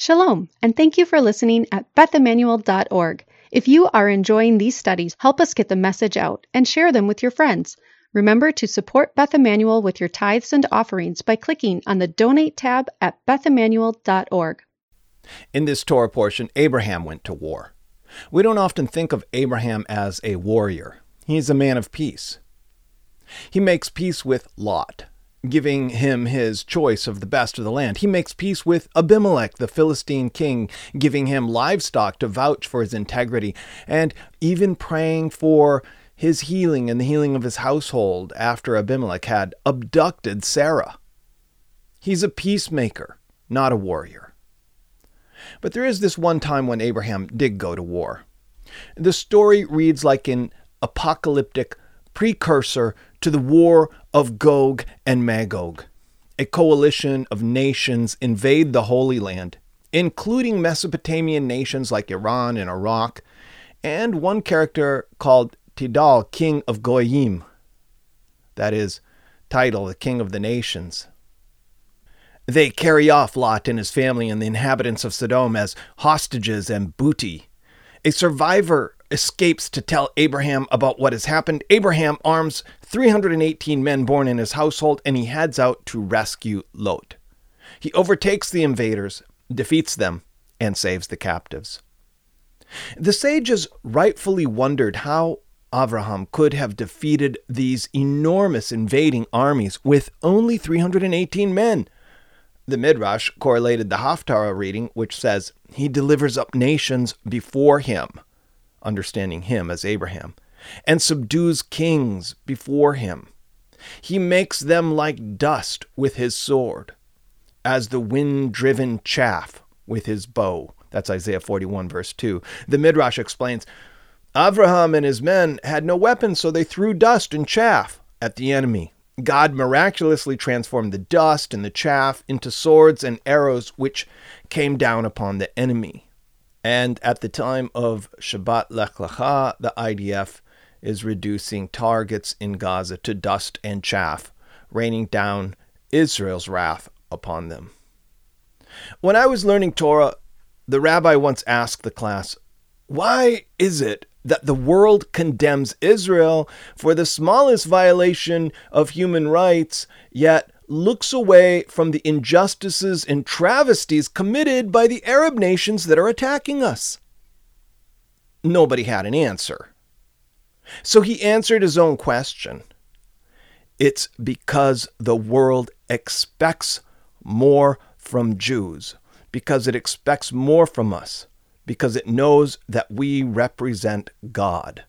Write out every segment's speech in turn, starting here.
Shalom, and thank you for listening at bethimmanuel.org. If you are enjoying these studies, help us get the message out and share them with your friends. Remember to support Beth Immanuel with your tithes and offerings by clicking on the Donate tab at bethimmanuel.org. In this Torah portion, Abraham went to war. We don't often think of Abraham as a warrior. He's a man of peace. He makes peace with Lot, giving him his choice of the best of the land. He makes peace with Abimelech, the Philistine king, giving him livestock to vouch for his integrity, and even praying for his healing and the healing of his household after Abimelech had abducted Sarah. He's a peacemaker, not a warrior. But there is this one time when Abraham did go to war. The story reads like an apocalyptic precursor to the war of Gog and Magog. A coalition of nations invade the Holy Land, including Mesopotamian nations like Iran and Iraq, and one character called Tidal, king of Goyim. That is, Tidal, the king of the nations. They carry off Lot and his family and the inhabitants of Sodom as hostages and booty. A survivor escapes to tell Abraham about what has happened. Abraham arms 318 men born in his household and he heads out to rescue Lot. He overtakes the invaders, defeats them, and saves the captives. The sages rightfully wondered how Abraham could have defeated these enormous invading armies with only 318 men. The Midrash correlated the Haftarah reading, which says, He delivers up nations before him understanding him as Abraham, and subdues kings before him. He makes them like dust with his sword, as the wind driven chaff with his bow. That's Isaiah 41, verse 2. The Midrash explains Abraham and his men had no weapons, so they threw dust and chaff at the enemy. God miraculously transformed the dust and the chaff into swords and arrows, which came down upon the enemy. And at the time of Shabbat Lech Lecha, the IDF is reducing targets in Gaza to dust and chaff, raining down Israel's wrath upon them. When I was learning Torah, the rabbi once asked the class, Why is it that the world condemns Israel for the smallest violation of human rights, yet looks away from the injustices and travesties committed by the Arab nations that are attacking us? Nobody had an answer. So he answered his own question. It's because the world expects more from Jews, because it expects more from us, because it knows that we represent God.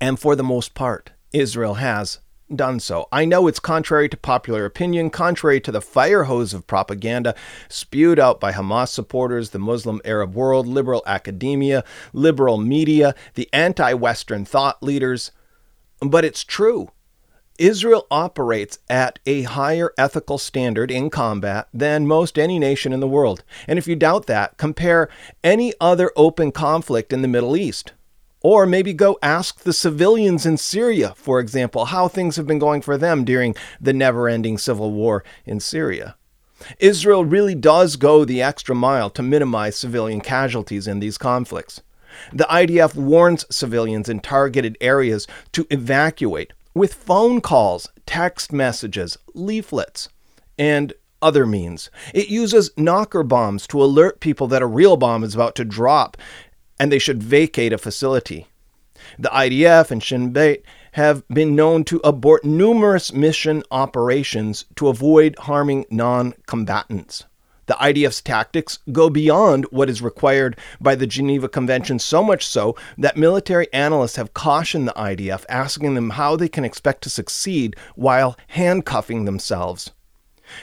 And for the most part, Israel has done so. I know it's contrary to popular opinion, contrary to the fire hose of propaganda spewed out by Hamas supporters, the Muslim Arab world, liberal academia, liberal media, the anti Western thought leaders. But it's true. Israel operates at a higher ethical standard in combat than most any nation in the world. And if you doubt that, compare any other open conflict in the Middle East. Or maybe go ask the civilians in Syria, for example, how things have been going for them during the never ending civil war in Syria. Israel really does go the extra mile to minimize civilian casualties in these conflicts. The IDF warns civilians in targeted areas to evacuate with phone calls, text messages, leaflets, and other means. It uses knocker bombs to alert people that a real bomb is about to drop and they should vacate a facility. The IDF and Shin Bet have been known to abort numerous mission operations to avoid harming non combatants. The IDF's tactics go beyond what is required by the Geneva Convention, so much so that military analysts have cautioned the IDF, asking them how they can expect to succeed while handcuffing themselves.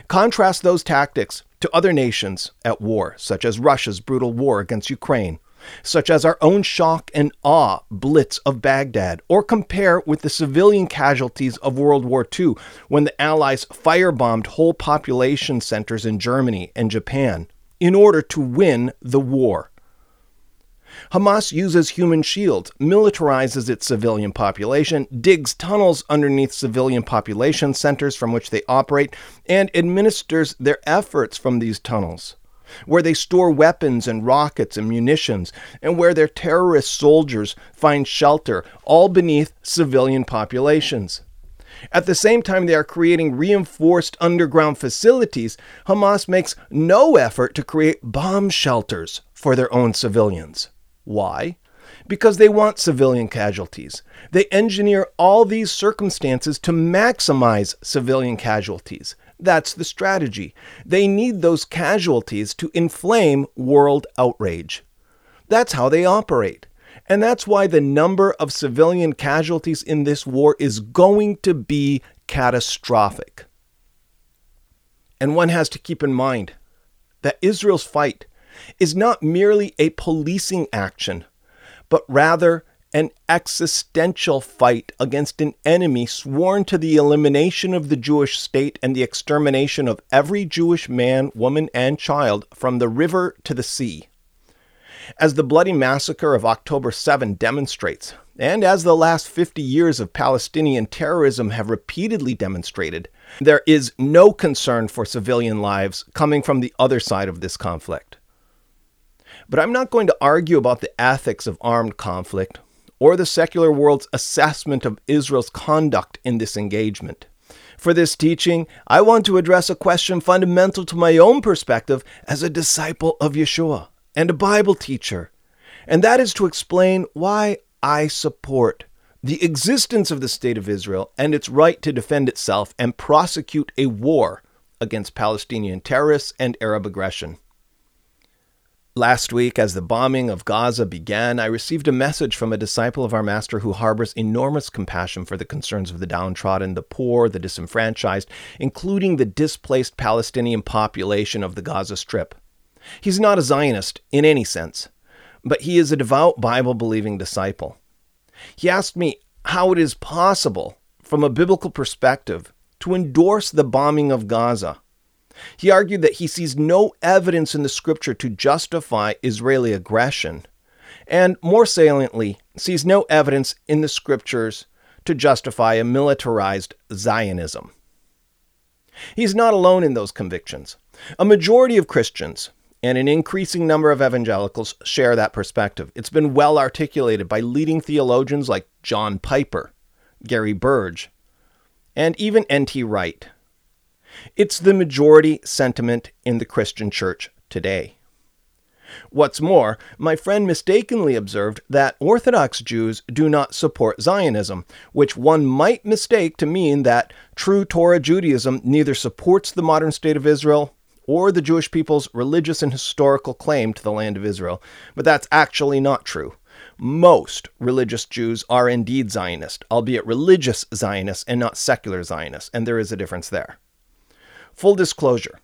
Contrast those tactics to other nations at war, such as Russia's brutal war against Ukraine, such as our own shock and awe blitz of Baghdad, or compare with the civilian casualties of World War II when the Allies firebombed whole population centers in Germany and Japan in order to win the war. Hamas uses human shields, militarizes its civilian population, digs tunnels underneath civilian population centers from which they operate, and administers their efforts from these tunnels, where they store weapons and rockets and munitions, and where their terrorist soldiers find shelter, all beneath civilian populations. At the same time, they are creating reinforced underground facilities. Hamas makes no effort to create bomb shelters for their own civilians. Why? Because they want civilian casualties. They engineer all these circumstances to maximize civilian casualties. That's the strategy. They need those casualties to inflame world outrage. That's how they operate. And that's why the number of civilian casualties in this war is going to be catastrophic. And one has to keep in mind that Israel's fight is not merely a policing action, but rather an existential fight against an enemy sworn to the elimination of the Jewish state and the extermination of every Jewish man, woman, and child from the river to the sea. As the bloody massacre of October 7 demonstrates, and as the last 50 years of Palestinian terrorism have repeatedly demonstrated, there is no concern for civilian lives coming from the other side of this conflict. But I'm not going to argue about the ethics of armed conflict or the secular world's assessment of Israel's conduct in this engagement. For this teaching, I want to address a question fundamental to my own perspective as a disciple of Yeshua and a Bible teacher, and that is to explain why I support the existence of the State of Israel and its right to defend itself and prosecute a war against Palestinian terrorists and Arab aggression. Last week, as the bombing of Gaza began, I received a message from a disciple of our Master who harbors enormous compassion for the concerns of the downtrodden, the poor, the disenfranchised, including the displaced Palestinian population of the Gaza Strip. He's not a Zionist in any sense, but he is a devout Bible believing disciple. He asked me how it is possible, from a biblical perspective, to endorse the bombing of Gaza he argued that he sees no evidence in the scripture to justify Israeli aggression, and more saliently, sees no evidence in the scriptures to justify a militarized Zionism. He's not alone in those convictions. A majority of Christians and an increasing number of evangelicals share that perspective. It's been well articulated by leading theologians like John Piper, Gary Burge, and even N.T. Wright. It's the majority sentiment in the Christian church today. What's more, my friend mistakenly observed that Orthodox Jews do not support Zionism, which one might mistake to mean that true Torah Judaism neither supports the modern state of Israel or the Jewish people's religious and historical claim to the land of Israel. But that's actually not true. Most religious Jews are indeed Zionist, albeit religious Zionists and not secular Zionists, and there is a difference there. Full disclosure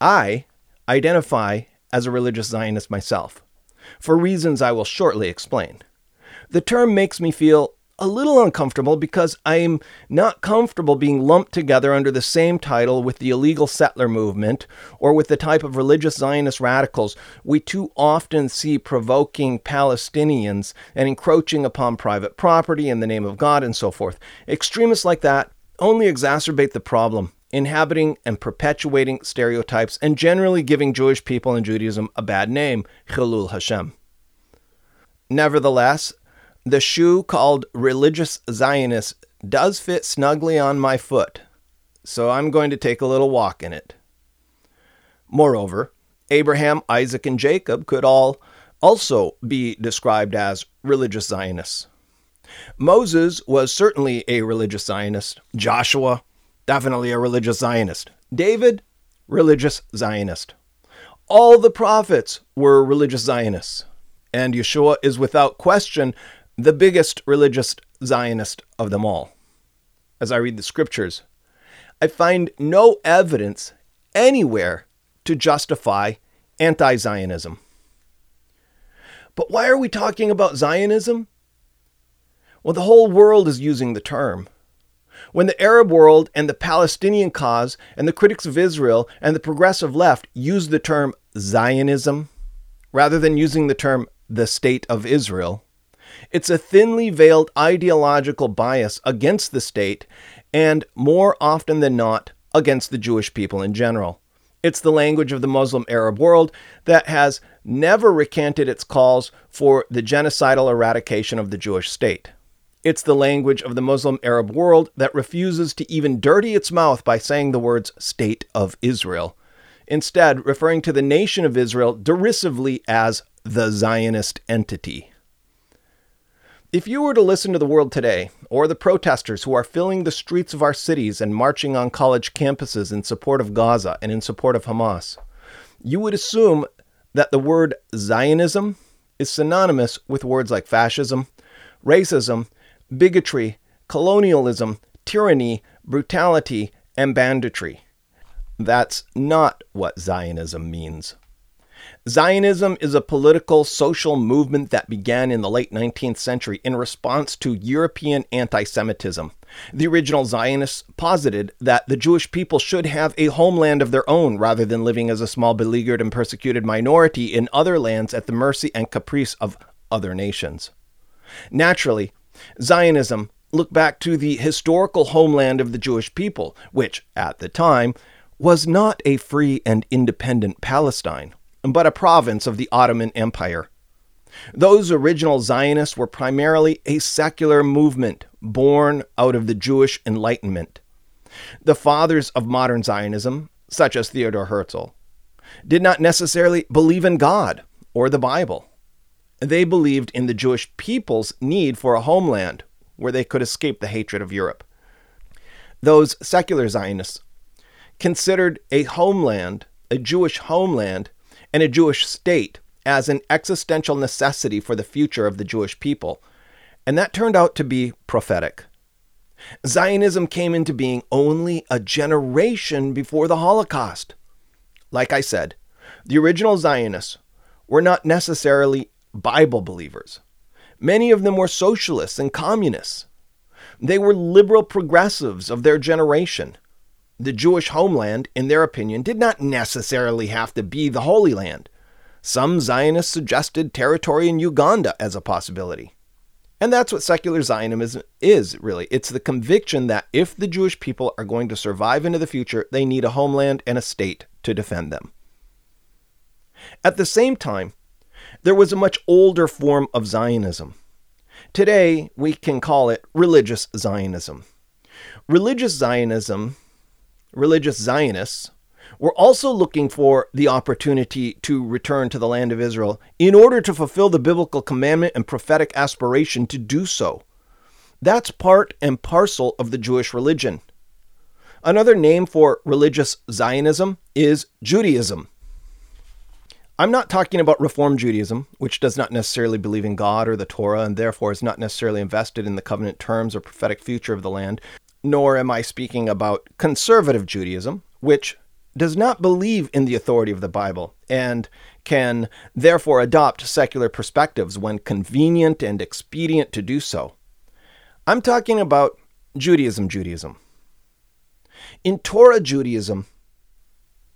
I identify as a religious Zionist myself, for reasons I will shortly explain. The term makes me feel a little uncomfortable because I'm not comfortable being lumped together under the same title with the illegal settler movement or with the type of religious Zionist radicals we too often see provoking Palestinians and encroaching upon private property in the name of God and so forth. Extremists like that only exacerbate the problem inhabiting and perpetuating stereotypes, and generally giving Jewish people and Judaism a bad name, Chilul Hashem. Nevertheless, the shoe called religious Zionist does fit snugly on my foot, so I'm going to take a little walk in it. Moreover, Abraham, Isaac, and Jacob could all also be described as religious Zionists. Moses was certainly a religious Zionist. Joshua, definitely a religious Zionist. David, religious Zionist. All the prophets were religious Zionists. And Yeshua is without question the biggest religious Zionist of them all. As I read the scriptures, I find no evidence anywhere to justify anti Zionism. But why are we talking about Zionism? Well, the whole world is using the term. When the Arab world and the Palestinian cause and the critics of Israel and the progressive left use the term Zionism rather than using the term the state of Israel, it's a thinly veiled ideological bias against the state and, more often than not, against the Jewish people in general. It's the language of the Muslim Arab world that has never recanted its calls for the genocidal eradication of the Jewish state. It's the language of the Muslim Arab world that refuses to even dirty its mouth by saying the words State of Israel, instead, referring to the nation of Israel derisively as the Zionist entity. If you were to listen to the world today, or the protesters who are filling the streets of our cities and marching on college campuses in support of Gaza and in support of Hamas, you would assume that the word Zionism is synonymous with words like fascism, racism, bigotry, colonialism, tyranny, brutality, and banditry. That's not what Zionism means. Zionism is a political social movement that began in the late 19th century in response to European anti Semitism. The original Zionists posited that the Jewish people should have a homeland of their own rather than living as a small, beleaguered, and persecuted minority in other lands at the mercy and caprice of other nations. Naturally, Zionism looked back to the historical homeland of the Jewish people, which, at the time, was not a free and independent Palestine but a province of the Ottoman Empire. Those original Zionists were primarily a secular movement born out of the Jewish Enlightenment. The fathers of modern Zionism, such as Theodor Herzl, did not necessarily believe in God or the Bible. They believed in the Jewish people's need for a homeland where they could escape the hatred of Europe. Those secular Zionists considered a homeland, a Jewish homeland, and a Jewish state as an existential necessity for the future of the Jewish people, and that turned out to be prophetic. Zionism came into being only a generation before the Holocaust. Like I said, the original Zionists were not necessarily Bible believers. Many of them were socialists and communists. They were liberal progressives of their generation the Jewish homeland, in their opinion, did not necessarily have to be the Holy Land. Some Zionists suggested territory in Uganda as a possibility. And that's what secular Zionism is, really. It's the conviction that if the Jewish people are going to survive into the future, they need a homeland and a state to defend them. At the same time, there was a much older form of Zionism. Today, we can call it religious Zionism. Religious Zionism religious Zionists, were also looking for the opportunity to return to the land of Israel in order to fulfill the biblical commandment and prophetic aspiration to do so. That's part and parcel of the Jewish religion. Another name for religious Zionism is Judaism. I'm not talking about Reform Judaism, which does not necessarily believe in God or the Torah and therefore is not necessarily invested in the covenant terms or prophetic future of the land nor am I speaking about conservative Judaism, which does not believe in the authority of the Bible and can therefore adopt secular perspectives when convenient and expedient to do so. I'm talking about Judaism, Judaism. In Torah Judaism,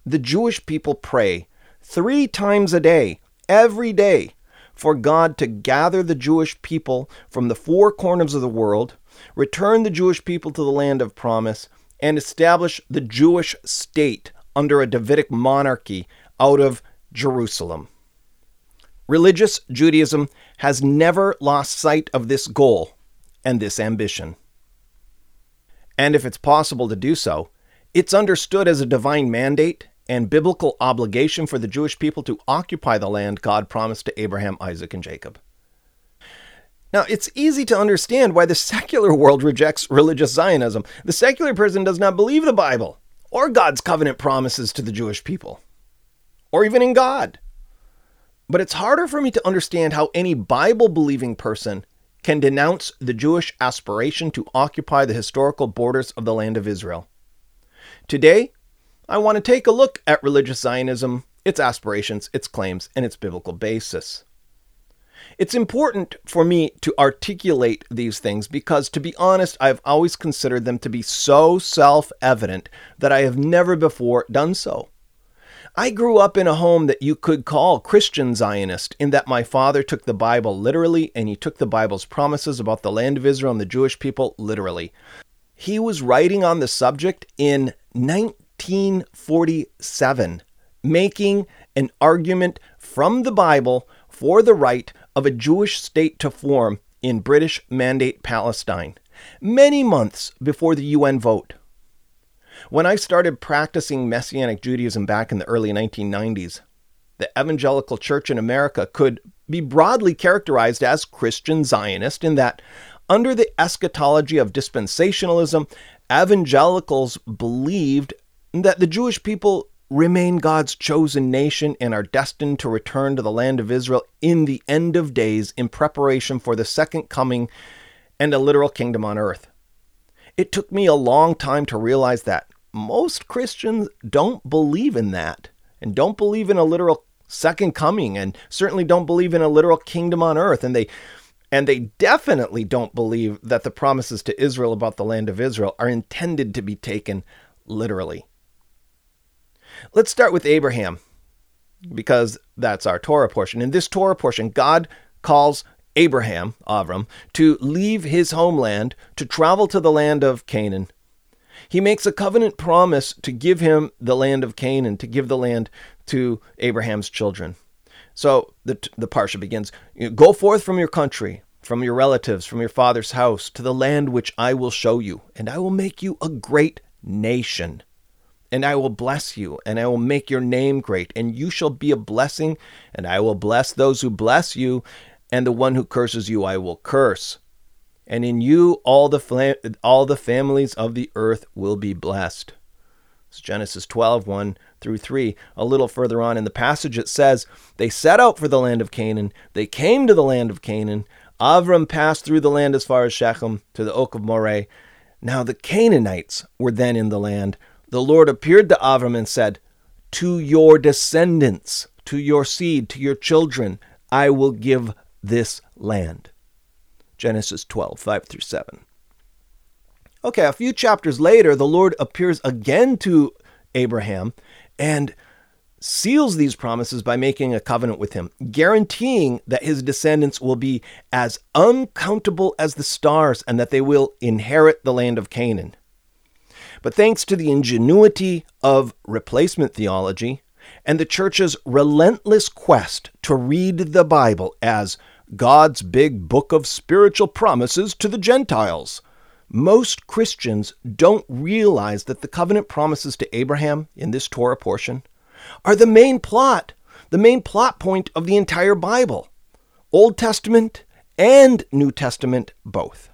the Jewish people pray three times a day, every day, for God to gather the Jewish people from the four corners of the world return the Jewish people to the land of promise, and establish the Jewish state under a Davidic monarchy out of Jerusalem. Religious Judaism has never lost sight of this goal and this ambition. And if it's possible to do so, it's understood as a divine mandate and biblical obligation for the Jewish people to occupy the land God promised to Abraham, Isaac, and Jacob. Now, it's easy to understand why the secular world rejects religious Zionism. The secular person does not believe the Bible or God's covenant promises to the Jewish people, or even in God. But it's harder for me to understand how any Bible believing person can denounce the Jewish aspiration to occupy the historical borders of the land of Israel. Today, I want to take a look at religious Zionism, its aspirations, its claims, and its biblical basis. It's important for me to articulate these things because, to be honest, I've always considered them to be so self evident that I have never before done so. I grew up in a home that you could call Christian Zionist, in that my father took the Bible literally and he took the Bible's promises about the land of Israel and the Jewish people literally. He was writing on the subject in 1947, making an argument from the Bible for the right of a Jewish state to form in British Mandate Palestine, many months before the UN vote. When I started practicing Messianic Judaism back in the early 1990s, the evangelical church in America could be broadly characterized as Christian Zionist in that, under the eschatology of dispensationalism, evangelicals believed that the Jewish people remain God's chosen nation and are destined to return to the land of Israel in the end of days in preparation for the second coming and a literal kingdom on earth. It took me a long time to realize that most Christians don't believe in that and don't believe in a literal second coming and certainly don't believe in a literal kingdom on earth and they and they definitely don't believe that the promises to Israel about the land of Israel are intended to be taken literally. Let's start with Abraham because that's our Torah portion. In this Torah portion, God calls Abraham, Avram, to leave his homeland to travel to the land of Canaan he makes a covenant promise to give him the land of Canaan, to give the land to Abraham's children. So the, the Parsha begins Go forth from your country, from your relatives, from your father's house, to the land which I will show you, and I will make you a great nation. And I will bless you, and I will make your name great, and you shall be a blessing, and I will bless those who bless you, and the one who curses you I will curse and in you all the all the families of the earth will be blessed. It's Genesis 12, 1 through 3. A little further on in the passage, it says, They set out for the land of Canaan. They came to the land of Canaan. Avram passed through the land as far as Shechem to the oak of Moreh. Now the Canaanites were then in the land. The Lord appeared to Avram and said, To your descendants, to your seed, to your children, I will give this land. Genesis 12, 5 through 7. Okay, a few chapters later, the Lord appears again to Abraham and seals these promises by making a covenant with him, guaranteeing that his descendants will be as uncountable as the stars and that they will inherit the land of Canaan. But thanks to the ingenuity of replacement theology and the church's relentless quest to read the Bible as God's big book of spiritual promises to the Gentiles. Most Christians don't realize that the covenant promises to Abraham in this Torah portion are the main plot, the main plot point of the entire Bible Old Testament and New Testament both.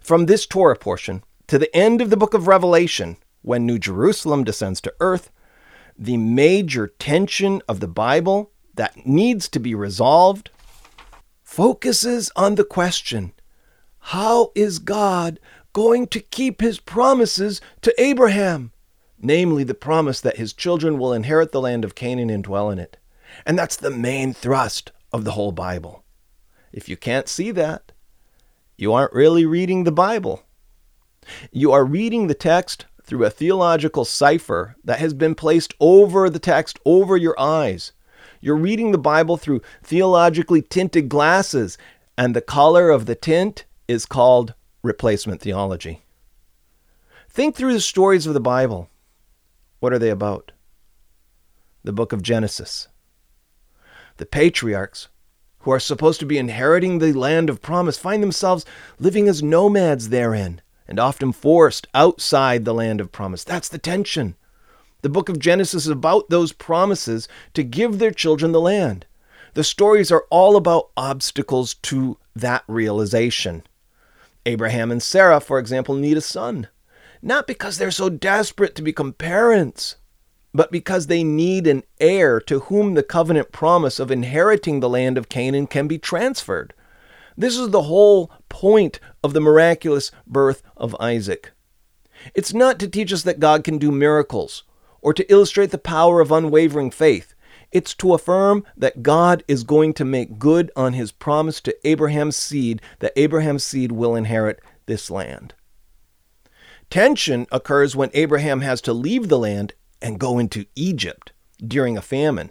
From this Torah portion to the end of the book of Revelation, when New Jerusalem descends to earth, the major tension of the Bible that needs to be resolved focuses on the question how is God going to keep his promises to Abraham? Namely, the promise that his children will inherit the land of Canaan and dwell in it. And that's the main thrust of the whole Bible. If you can't see that, you aren't really reading the Bible. You are reading the text through a theological cipher that has been placed over the text, over your eyes. You're reading the Bible through theologically tinted glasses, and the color of the tint is called replacement theology. Think through the stories of the Bible. What are they about? The book of Genesis. The patriarchs, who are supposed to be inheriting the land of promise, find themselves living as nomads therein and often forced outside the land of promise. That's the tension. The book of Genesis is about those promises to give their children the land. The stories are all about obstacles to that realization. Abraham and Sarah, for example, need a son, not because they're so desperate to become parents, but because they need an heir to whom the covenant promise of inheriting the land of Canaan can be transferred. This is the whole point of the miraculous birth of Isaac. It's not to teach us that God can do miracles or to illustrate the power of unwavering faith. It's to affirm that God is going to make good on his promise to Abraham's seed that Abraham's seed will inherit this land. Tension occurs when Abraham has to leave the land and go into Egypt, during a famine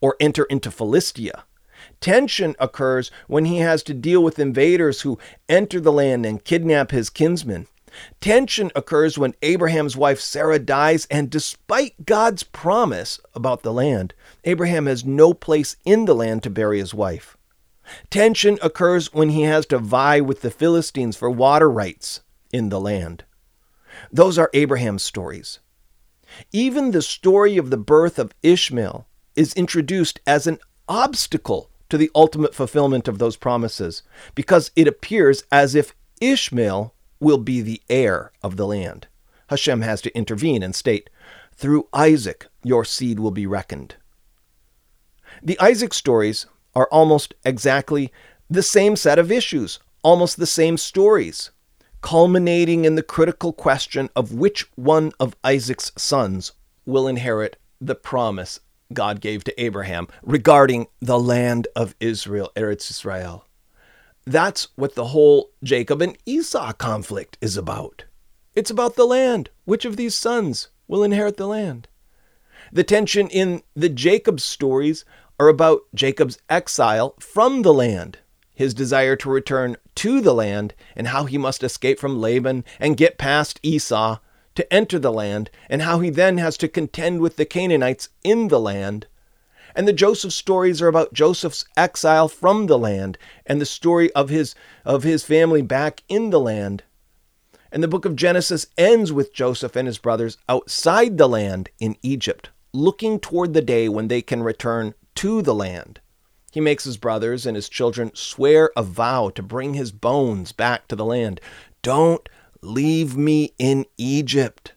or enter into Philistia. Tension occurs when he has to deal with invaders who enter the land and kidnap his kinsmen. Tension occurs when Abraham's wife Sarah dies, and despite God's promise about the land, Abraham has no place in the land to bury his wife. Tension occurs when he has to vie with the Philistines for water rights in the land. Those are Abraham's stories. Even the story of the birth of Ishmael is introduced as an obstacle to the ultimate fulfillment of those promises, because it appears as if Ishmael will be the heir of the land. Hashem has to intervene and state, Through Isaac your seed will be reckoned. The Isaac stories are almost exactly the same set of issues, almost the same stories, culminating in the critical question of which one of Isaac's sons will inherit the promise God gave to Abraham regarding the land of Israel, Eretz Israel. That's what the whole Jacob and Esau conflict is about. It's about the land. Which of these sons will inherit the land? The tension in the Jacob stories are about Jacob's exile from the land, his desire to return to the land, and how he must escape from Laban and get past Esau to enter the land, and how he then has to contend with the Canaanites in the land. And the Joseph stories are about Joseph's exile from the land and the story of his of his family back in the land. And the book of Genesis ends with Joseph and his brothers outside the land in Egypt, looking toward the day when they can return to the land. He makes his brothers and his children swear a vow to bring his bones back to the land. Don't Leave me in Egypt.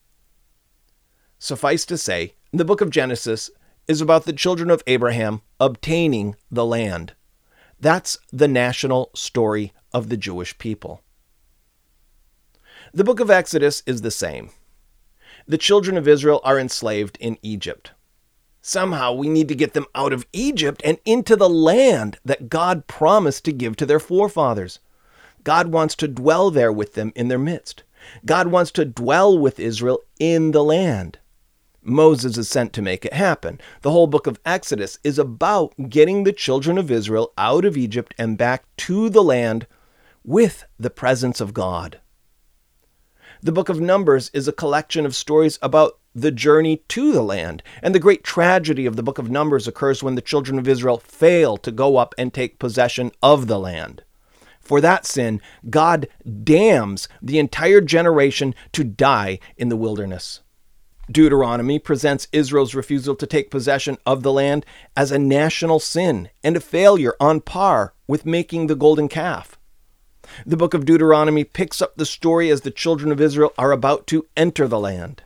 Suffice to say, the book of Genesis is about the children of Abraham obtaining the land. That's the national story of the Jewish people. The book of Exodus is the same. The children of Israel are enslaved in Egypt. Somehow we need to get them out of Egypt and into the land that God promised to give to their forefathers. God wants to dwell there with them in their midst. God wants to dwell with Israel in the land. Moses is sent to make it happen. The whole book of Exodus is about getting the children of Israel out of Egypt and back to the land with the presence of God. The book of Numbers is a collection of stories about the journey to the land, and the great tragedy of the book of Numbers occurs when the children of Israel fail to go up and take possession of the land. For that sin, God damns the entire generation to die in the wilderness. Deuteronomy presents Israel's refusal to take possession of the land as a national sin and a failure on par with making the golden calf. The book of Deuteronomy picks up the story as the children of Israel are about to enter the land.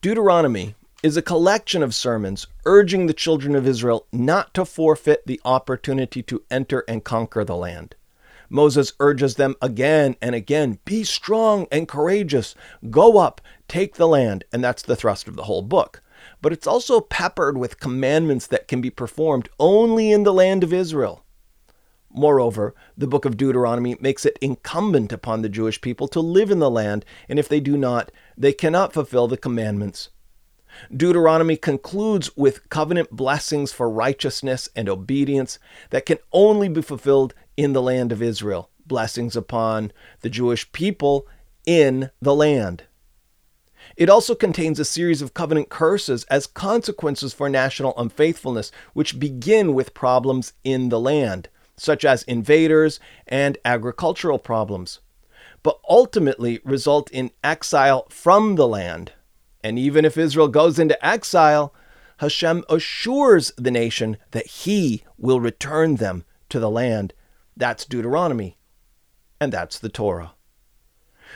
Deuteronomy is a collection of sermons urging the children of Israel not to forfeit the opportunity to enter and conquer the land. Moses urges them again and again be strong and courageous, go up, take the land. And that's the thrust of the whole book. But it's also peppered with commandments that can be performed only in the land of Israel. Moreover, the book of Deuteronomy makes it incumbent upon the Jewish people to live in the land, and if they do not, they cannot fulfill the commandments. Deuteronomy concludes with covenant blessings for righteousness and obedience that can only be fulfilled in the land of Israel, blessings upon the Jewish people in the land. It also contains a series of covenant curses as consequences for national unfaithfulness, which begin with problems in the land, such as invaders and agricultural problems, but ultimately result in exile from the land. And even if Israel goes into exile, Hashem assures the nation that he will return them to the land that's Deuteronomy. And that's the Torah.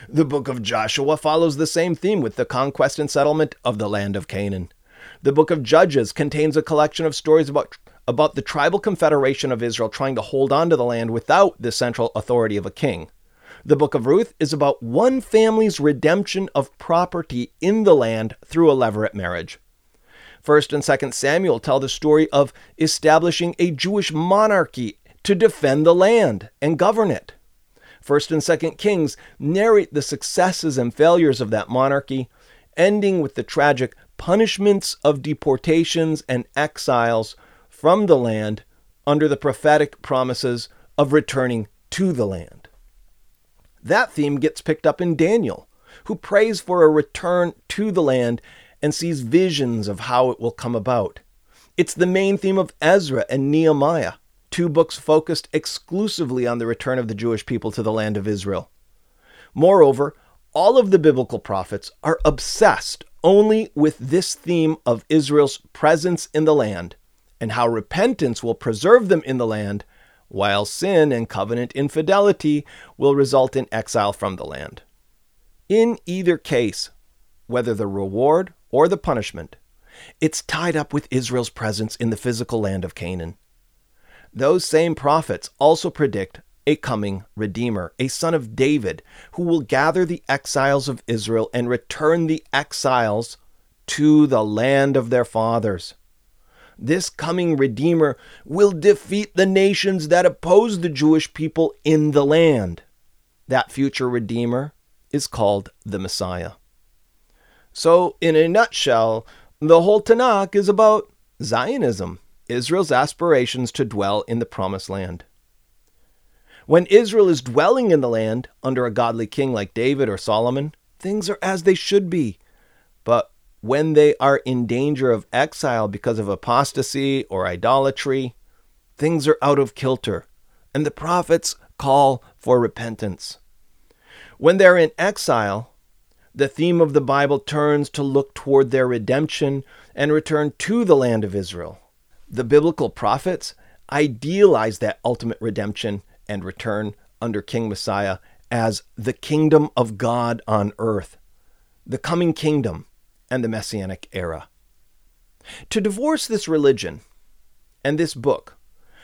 The book of Joshua follows the same theme with the conquest and settlement of the land of Canaan. The book of Judges contains a collection of stories about, about the tribal confederation of Israel trying to hold on to the land without the central authority of a king. The book of Ruth is about one family's redemption of property in the land through a levirate marriage. First and Second Samuel tell the story of establishing a Jewish monarchy to defend the land and govern it. First and Second Kings narrate the successes and failures of that monarchy, ending with the tragic punishments of deportations and exiles from the land under the prophetic promises of returning to the land. That theme gets picked up in Daniel, who prays for a return to the land and sees visions of how it will come about. It's the main theme of Ezra and Nehemiah, two books focused exclusively on the return of the Jewish people to the land of Israel. Moreover, all of the biblical prophets are obsessed only with this theme of Israel's presence in the land and how repentance will preserve them in the land, while sin and covenant infidelity will result in exile from the land. In either case, whether the reward or the punishment, it's tied up with Israel's presence in the physical land of Canaan. Those same prophets also predict a coming Redeemer, a son of David, who will gather the exiles of Israel and return the exiles to the land of their fathers. This coming Redeemer will defeat the nations that oppose the Jewish people in the land. That future Redeemer is called the Messiah. So, in a nutshell, the whole Tanakh is about Zionism, Israel's aspirations to dwell in the Promised Land. When Israel is dwelling in the land under a godly king like David or Solomon, things are as they should be. When they are in danger of exile because of apostasy or idolatry, things are out of kilter, and the prophets call for repentance. When they're in exile, the theme of the Bible turns to look toward their redemption and return to the land of Israel. The biblical prophets idealize that ultimate redemption and return under King Messiah as the kingdom of God on earth, the coming kingdom, and the messianic era. To divorce this religion and this book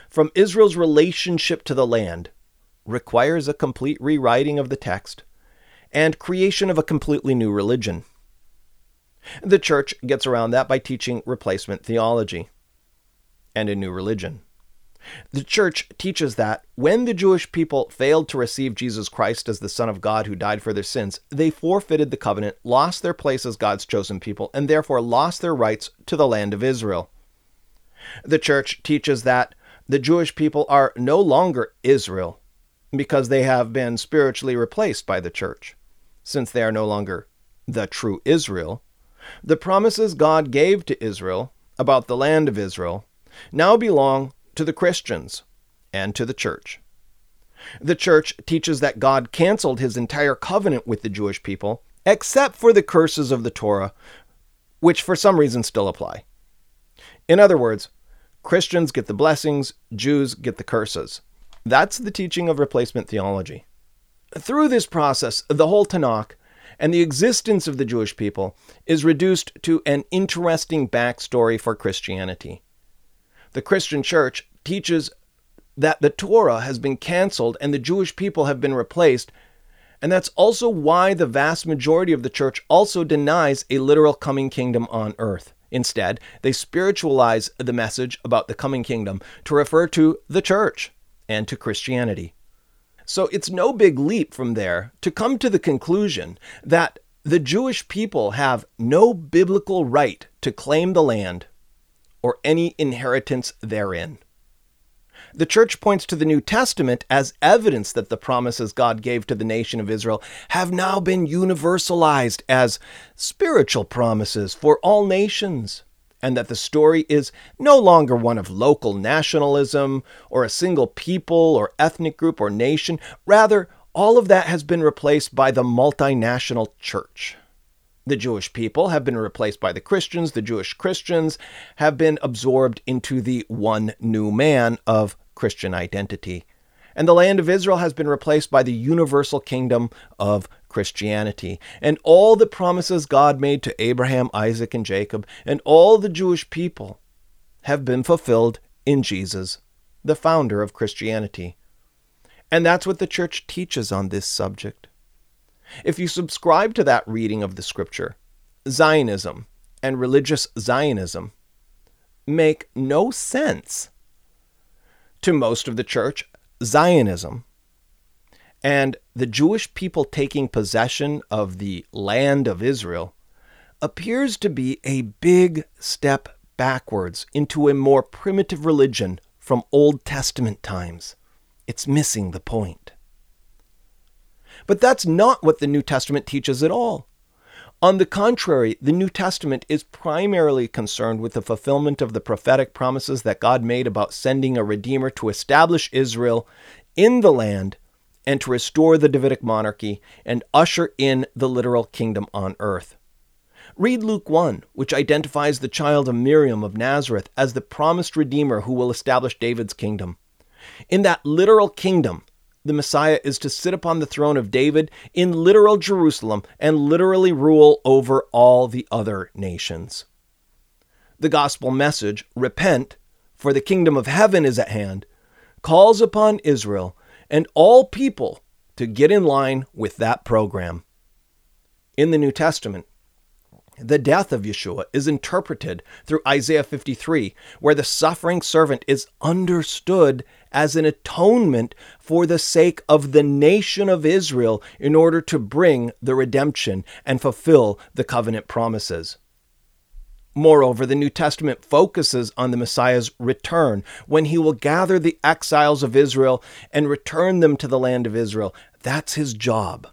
from Israel's relationship to the land requires a complete rewriting of the text and creation of a completely new religion. The church gets around that by teaching replacement theology and a new religion. The church teaches that when the Jewish people failed to receive Jesus Christ as the Son of God who died for their sins, they forfeited the covenant, lost their place as God's chosen people, and therefore lost their rights to the land of Israel. The church teaches that the Jewish people are no longer Israel because they have been spiritually replaced by the church. Since they are no longer the true Israel, the promises God gave to Israel about the land of Israel now belong to the Christians and to the church. The church teaches that God canceled his entire covenant with the Jewish people, except for the curses of the Torah, which for some reason still apply. In other words, Christians get the blessings, Jews get the curses. That's the teaching of replacement theology. Through this process, the whole Tanakh and the existence of the Jewish people is reduced to an interesting backstory for Christianity. The Christian church teaches that the Torah has been canceled and the Jewish people have been replaced. And that's also why the vast majority of the church also denies a literal coming kingdom on earth. Instead, they spiritualize the message about the coming kingdom to refer to the church and to Christianity. So it's no big leap from there to come to the conclusion that the Jewish people have no biblical right to claim the land or any inheritance therein. The church points to the New Testament as evidence that the promises God gave to the nation of Israel have now been universalized as spiritual promises for all nations, and that the story is no longer one of local nationalism or a single people or ethnic group or nation. Rather, all of that has been replaced by the multinational church. The Jewish people have been replaced by the Christians. The Jewish Christians have been absorbed into the one new man of Christian identity. And the land of Israel has been replaced by the universal kingdom of Christianity. And all the promises God made to Abraham, Isaac, and Jacob, and all the Jewish people have been fulfilled in Jesus, the founder of Christianity. And that's what the church teaches on this subject. If you subscribe to that reading of the scripture, Zionism and religious Zionism make no sense to most of the church. Zionism and the Jewish people taking possession of the land of Israel appears to be a big step backwards into a more primitive religion from Old Testament times. It's missing the point. But that's not what the New Testament teaches at all. On the contrary, the New Testament is primarily concerned with the fulfillment of the prophetic promises that God made about sending a Redeemer to establish Israel in the land and to restore the Davidic monarchy and usher in the literal kingdom on earth. Read Luke 1, which identifies the child of Miriam of Nazareth as the promised Redeemer who will establish David's kingdom. In that literal kingdom, the Messiah is to sit upon the throne of David in literal Jerusalem and literally rule over all the other nations. The gospel message, repent, for the kingdom of heaven is at hand, calls upon Israel and all people to get in line with that program. In the New Testament, the death of Yeshua is interpreted through Isaiah 53, where the suffering servant is understood as an atonement for the sake of the nation of Israel in order to bring the redemption and fulfill the covenant promises. Moreover, the New Testament focuses on the Messiah's return, when he will gather the exiles of Israel and return them to the land of Israel. That's his job.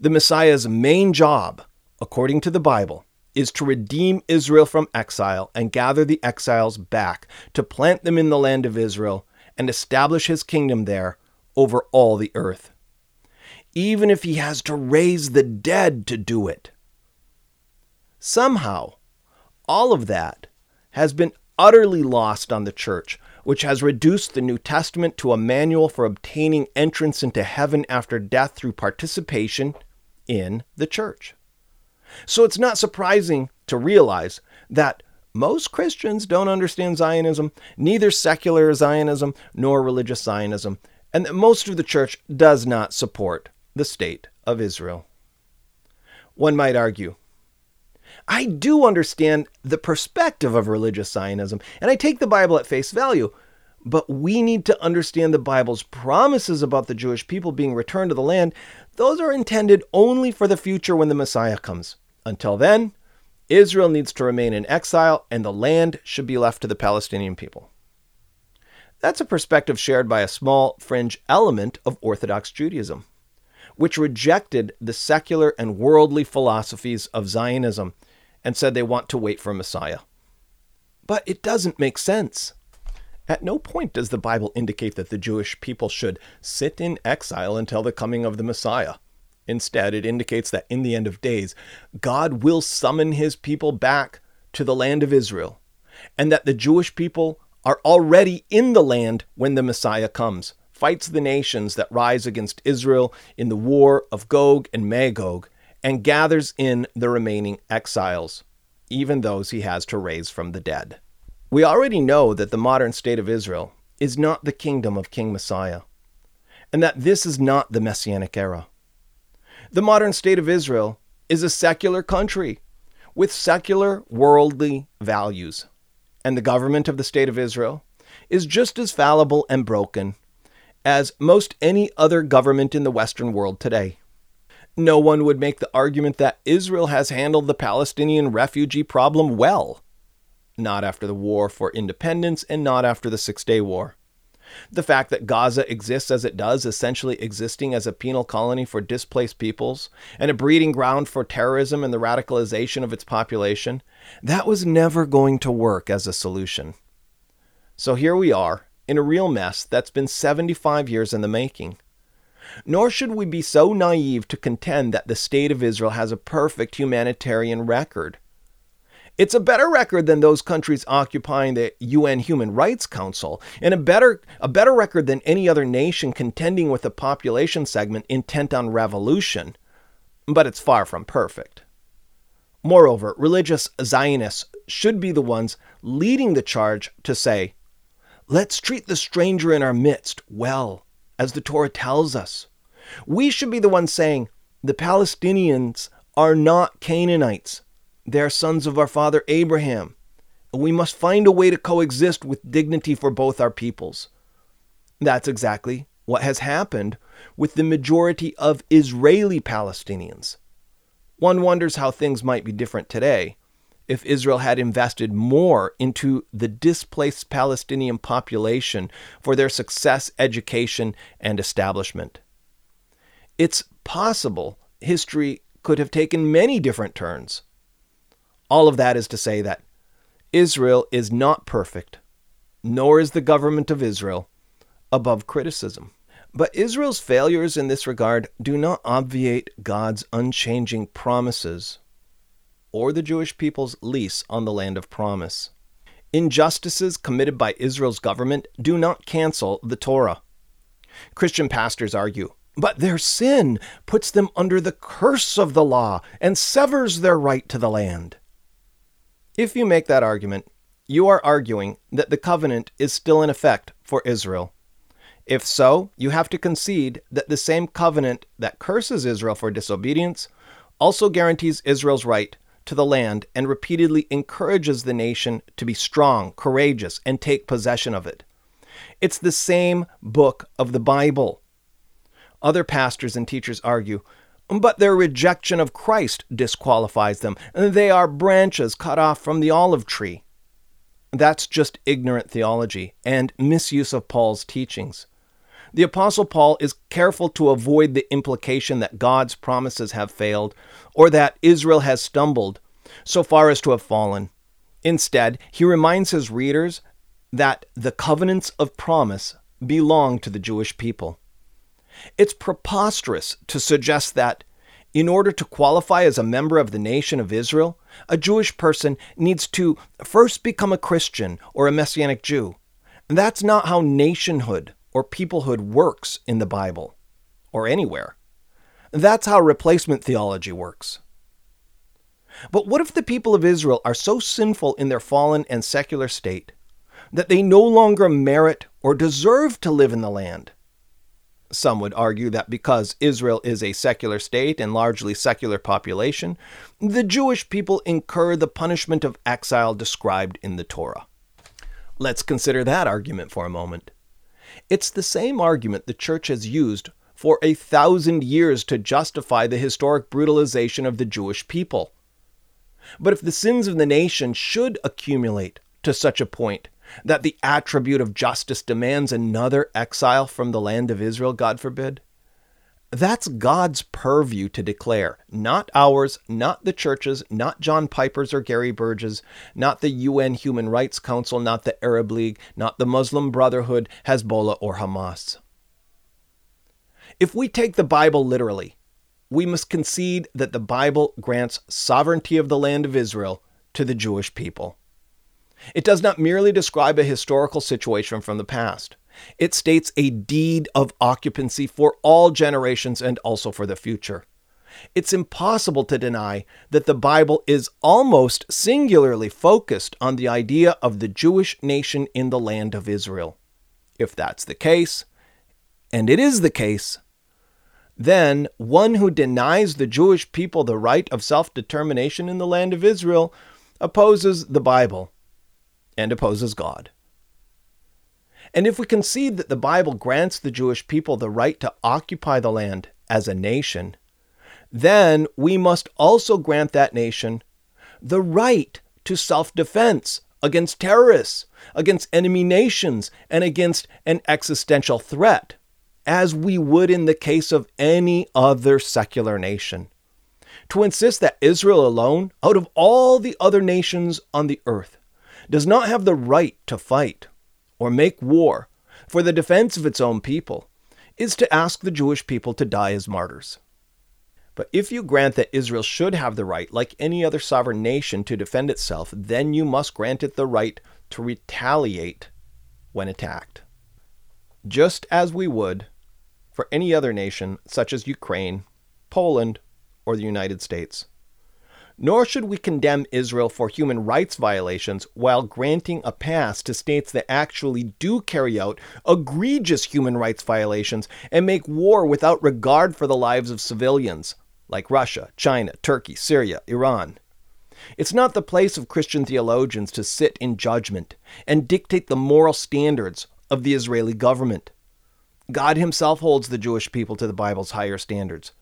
The Messiah's main job, according to the Bible, is to redeem Israel from exile and gather the exiles back, to plant them in the land of Israel and establish his kingdom there over all the earth. Even if he has to raise the dead to do it. Somehow, all of that has been utterly lost on the church, which has reduced the New Testament to a manual for obtaining entrance into heaven after death through participation in the church. So it's not surprising to realize that most Christians don't understand Zionism, neither secular Zionism nor religious Zionism, and that most of the church does not support the state of Israel. One might argue, I do understand the perspective of religious Zionism, and I take the Bible at face value, but we need to understand the Bible's promises about the Jewish people being returned to the land. Those are intended only for the future when the Messiah comes. Until then, Israel needs to remain in exile, and the land should be left to the Palestinian people. That's a perspective shared by a small fringe element of Orthodox Judaism, which rejected the secular and worldly philosophies of Zionism and said they want to wait for a Messiah. But it doesn't make sense. At no point does the Bible indicate that the Jewish people should sit in exile until the coming of the Messiah. Instead, it indicates that in the end of days, God will summon his people back to the land of Israel, and that the Jewish people are already in the land when the Messiah comes, fights the nations that rise against Israel in the war of Gog and Magog, and gathers in the remaining exiles, even those he has to raise from the dead. We already know that the modern state of Israel is not the kingdom of King Messiah, and that this is not the Messianic era. The modern state of Israel is a secular country with secular worldly values. And the government of the state of Israel is just as fallible and broken as most any other government in the Western world today. No one would make the argument that Israel has handled the Palestinian refugee problem well. Not after the war for independence and not after the Six Day War. The fact that Gaza exists as it does, essentially existing as a penal colony for displaced peoples and a breeding ground for terrorism and the radicalization of its population, that was never going to work as a solution. So here we are, in a real mess that's been 75 years in the making. Nor should we be so naive to contend that the state of Israel has a perfect humanitarian record. It's a better record than those countries occupying the UN Human Rights Council, and a better, a better record than any other nation contending with a population segment intent on revolution. But it's far from perfect. Moreover, religious Zionists should be the ones leading the charge to say, let's treat the stranger in our midst well, as the Torah tells us. We should be the ones saying, the Palestinians are not Canaanites. They are sons of our father Abraham, and we must find a way to coexist with dignity for both our peoples. That's exactly what has happened with the majority of Israeli Palestinians. One wonders how things might be different today if Israel had invested more into the displaced Palestinian population for their success, education, and establishment. It's possible history could have taken many different turns. All of that is to say that Israel is not perfect, nor is the government of Israel above criticism. But Israel's failures in this regard do not obviate God's unchanging promises or the Jewish people's lease on the land of promise. Injustices committed by Israel's government do not cancel the Torah. Christian pastors argue, but their sin puts them under the curse of the law and severs their right to the land. If you make that argument, you are arguing that the covenant is still in effect for Israel. If so, you have to concede that the same covenant that curses Israel for disobedience also guarantees Israel's right to the land and repeatedly encourages the nation to be strong, courageous, and take possession of it. It's the same book of the Bible. Other pastors and teachers argue, but their rejection of Christ disqualifies them. They are branches cut off from the olive tree. That's just ignorant theology and misuse of Paul's teachings. The Apostle Paul is careful to avoid the implication that God's promises have failed or that Israel has stumbled so far as to have fallen. Instead, he reminds his readers that the covenants of promise belong to the Jewish people. It's preposterous to suggest that, in order to qualify as a member of the nation of Israel, a Jewish person needs to first become a Christian or a Messianic Jew. That's not how nationhood or peoplehood works in the Bible or anywhere. That's how replacement theology works. But what if the people of Israel are so sinful in their fallen and secular state that they no longer merit or deserve to live in the land? Some would argue that because Israel is a secular state and largely secular population, the Jewish people incur the punishment of exile described in the Torah. Let's consider that argument for a moment. It's the same argument the church has used for a thousand years to justify the historic brutalization of the Jewish people. But if the sins of the nation should accumulate to such a point that the attribute of justice demands another exile from the land of Israel, God forbid, that's God's purview to declare, not ours, not the churches, not John Piper's or Gary Burge's, not the UN Human Rights Council, not the Arab League, not the Muslim Brotherhood, Hezbollah, or Hamas. If we take the Bible literally, we must concede that the Bible grants sovereignty of the land of Israel to the Jewish people. It does not merely describe a historical situation from the past. It states a deed of occupancy for all generations and also for the future. It's impossible to deny that the Bible is almost singularly focused on the idea of the Jewish nation in the land of Israel. If that's the case, and it is the case, then one who denies the Jewish people the right of self determination in the land of Israel opposes the Bible and opposes God. And if we concede that the Bible grants the Jewish people the right to occupy the land as a nation, then we must also grant that nation the right to self defense against terrorists, against enemy nations, and against an existential threat as we would in the case of any other secular nation. To insist that Israel alone, out of all the other nations on the earth, does not have the right to fight or make war for the defense of its own people is to ask the Jewish people to die as martyrs. But if you grant that Israel should have the right, like any other sovereign nation, to defend itself, then you must grant it the right to retaliate when attacked. Just as we would for any other nation, such as Ukraine, Poland, or the United States. Nor should we condemn Israel for human rights violations while granting a pass to states that actually do carry out egregious human rights violations and make war without regard for the lives of civilians, like Russia, China, Turkey, Syria, Iran. It's not the place of Christian theologians to sit in judgment and dictate the moral standards of the Israeli government. God Himself holds the Jewish people to the Bible's higher standards.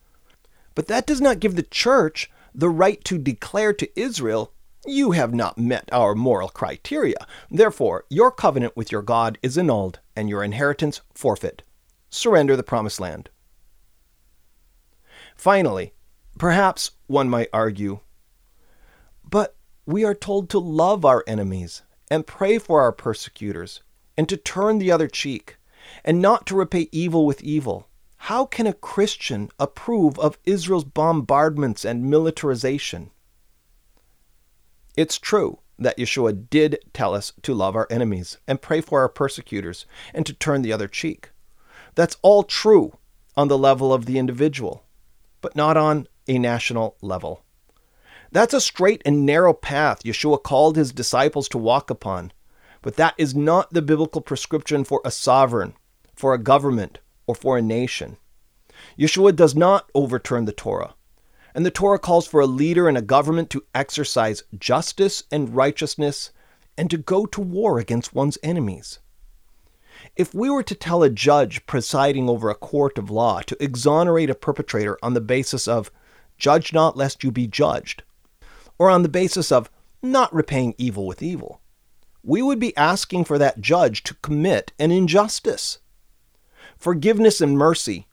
But that does not give the church the right to declare to Israel, You have not met our moral criteria. Therefore, your covenant with your God is annulled and your inheritance forfeit. Surrender the promised land. Finally, perhaps one might argue, but we are told to love our enemies and pray for our persecutors and to turn the other cheek and not to repay evil with evil. How can a Christian approve of Israel's bombardments and militarization? It's true that Yeshua did tell us to love our enemies and pray for our persecutors and to turn the other cheek. That's all true on the level of the individual, but not on a national level. That's a straight and narrow path Yeshua called his disciples to walk upon, but that is not the biblical prescription for a sovereign, for a government, or for a nation. Yeshua does not overturn the Torah, and the Torah calls for a leader and a government to exercise justice and righteousness and to go to war against one's enemies. If we were to tell a judge presiding over a court of law to exonerate a perpetrator on the basis of judge not lest you be judged, or on the basis of not repaying evil with evil, we would be asking for that judge to commit an injustice. Forgiveness and mercy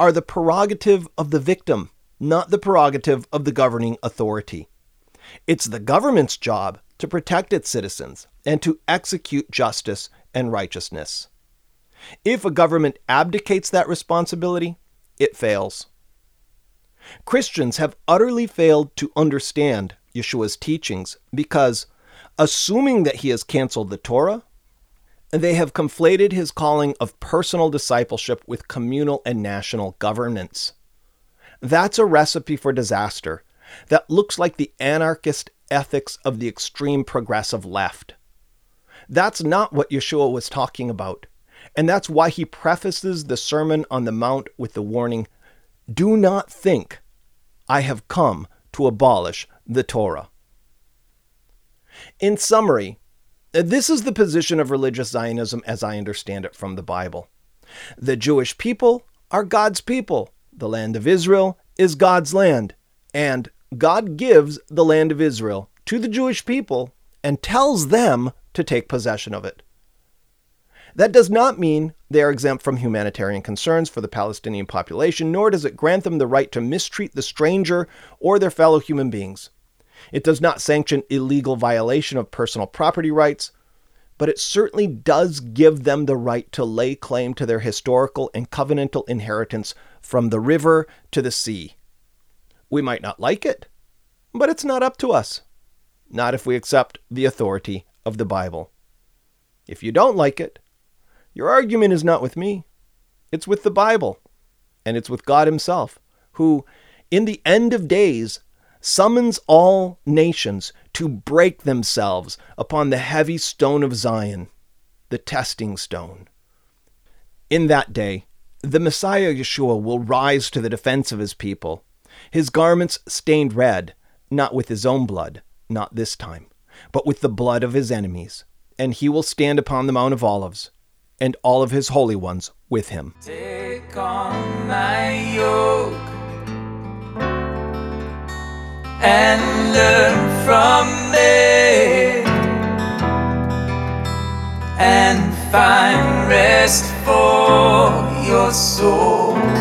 are the prerogative of the victim, not the prerogative of the governing authority. It's the government's job to protect its citizens and to execute justice and righteousness. If a government abdicates that responsibility, it fails. Christians have utterly failed to understand Yeshua's teachings because, assuming that he has canceled the Torah, they have conflated his calling of personal discipleship with communal and national governance. That's a recipe for disaster that looks like the anarchist ethics of the extreme progressive left. That's not what Yeshua was talking about, and that's why he prefaces the Sermon on the Mount with the warning Do not think I have come to abolish the Torah. In summary, Uh, this is the position of religious Zionism as I understand it from the Bible. The Jewish people are God's people, the land of Israel is God's land, and God gives the land of Israel to the Jewish people and tells them to take possession of it. That does not mean they are exempt from humanitarian concerns for the Palestinian population, nor does it grant them the right to mistreat the stranger or their fellow human beings. It does not sanction illegal violation of personal property rights, but it certainly does give them the right to lay claim to their historical and covenantal inheritance from the river to the sea. We might not like it, but it's not up to us. Not if we accept the authority of the Bible. If you don't like it, your argument is not with me, it's with the Bible, and it's with God Himself, who, in the end of days, summons all nations to break themselves upon the heavy stone of Zion, the testing stone. In that day, the Messiah Yeshua will rise to the defense of his people, his garments stained red, not with his own blood, not this time, but with the blood of his enemies, and he will stand upon the Mount of Olives, and all of his holy ones with him. Take on my yoke and learn from me and find rest for your soul.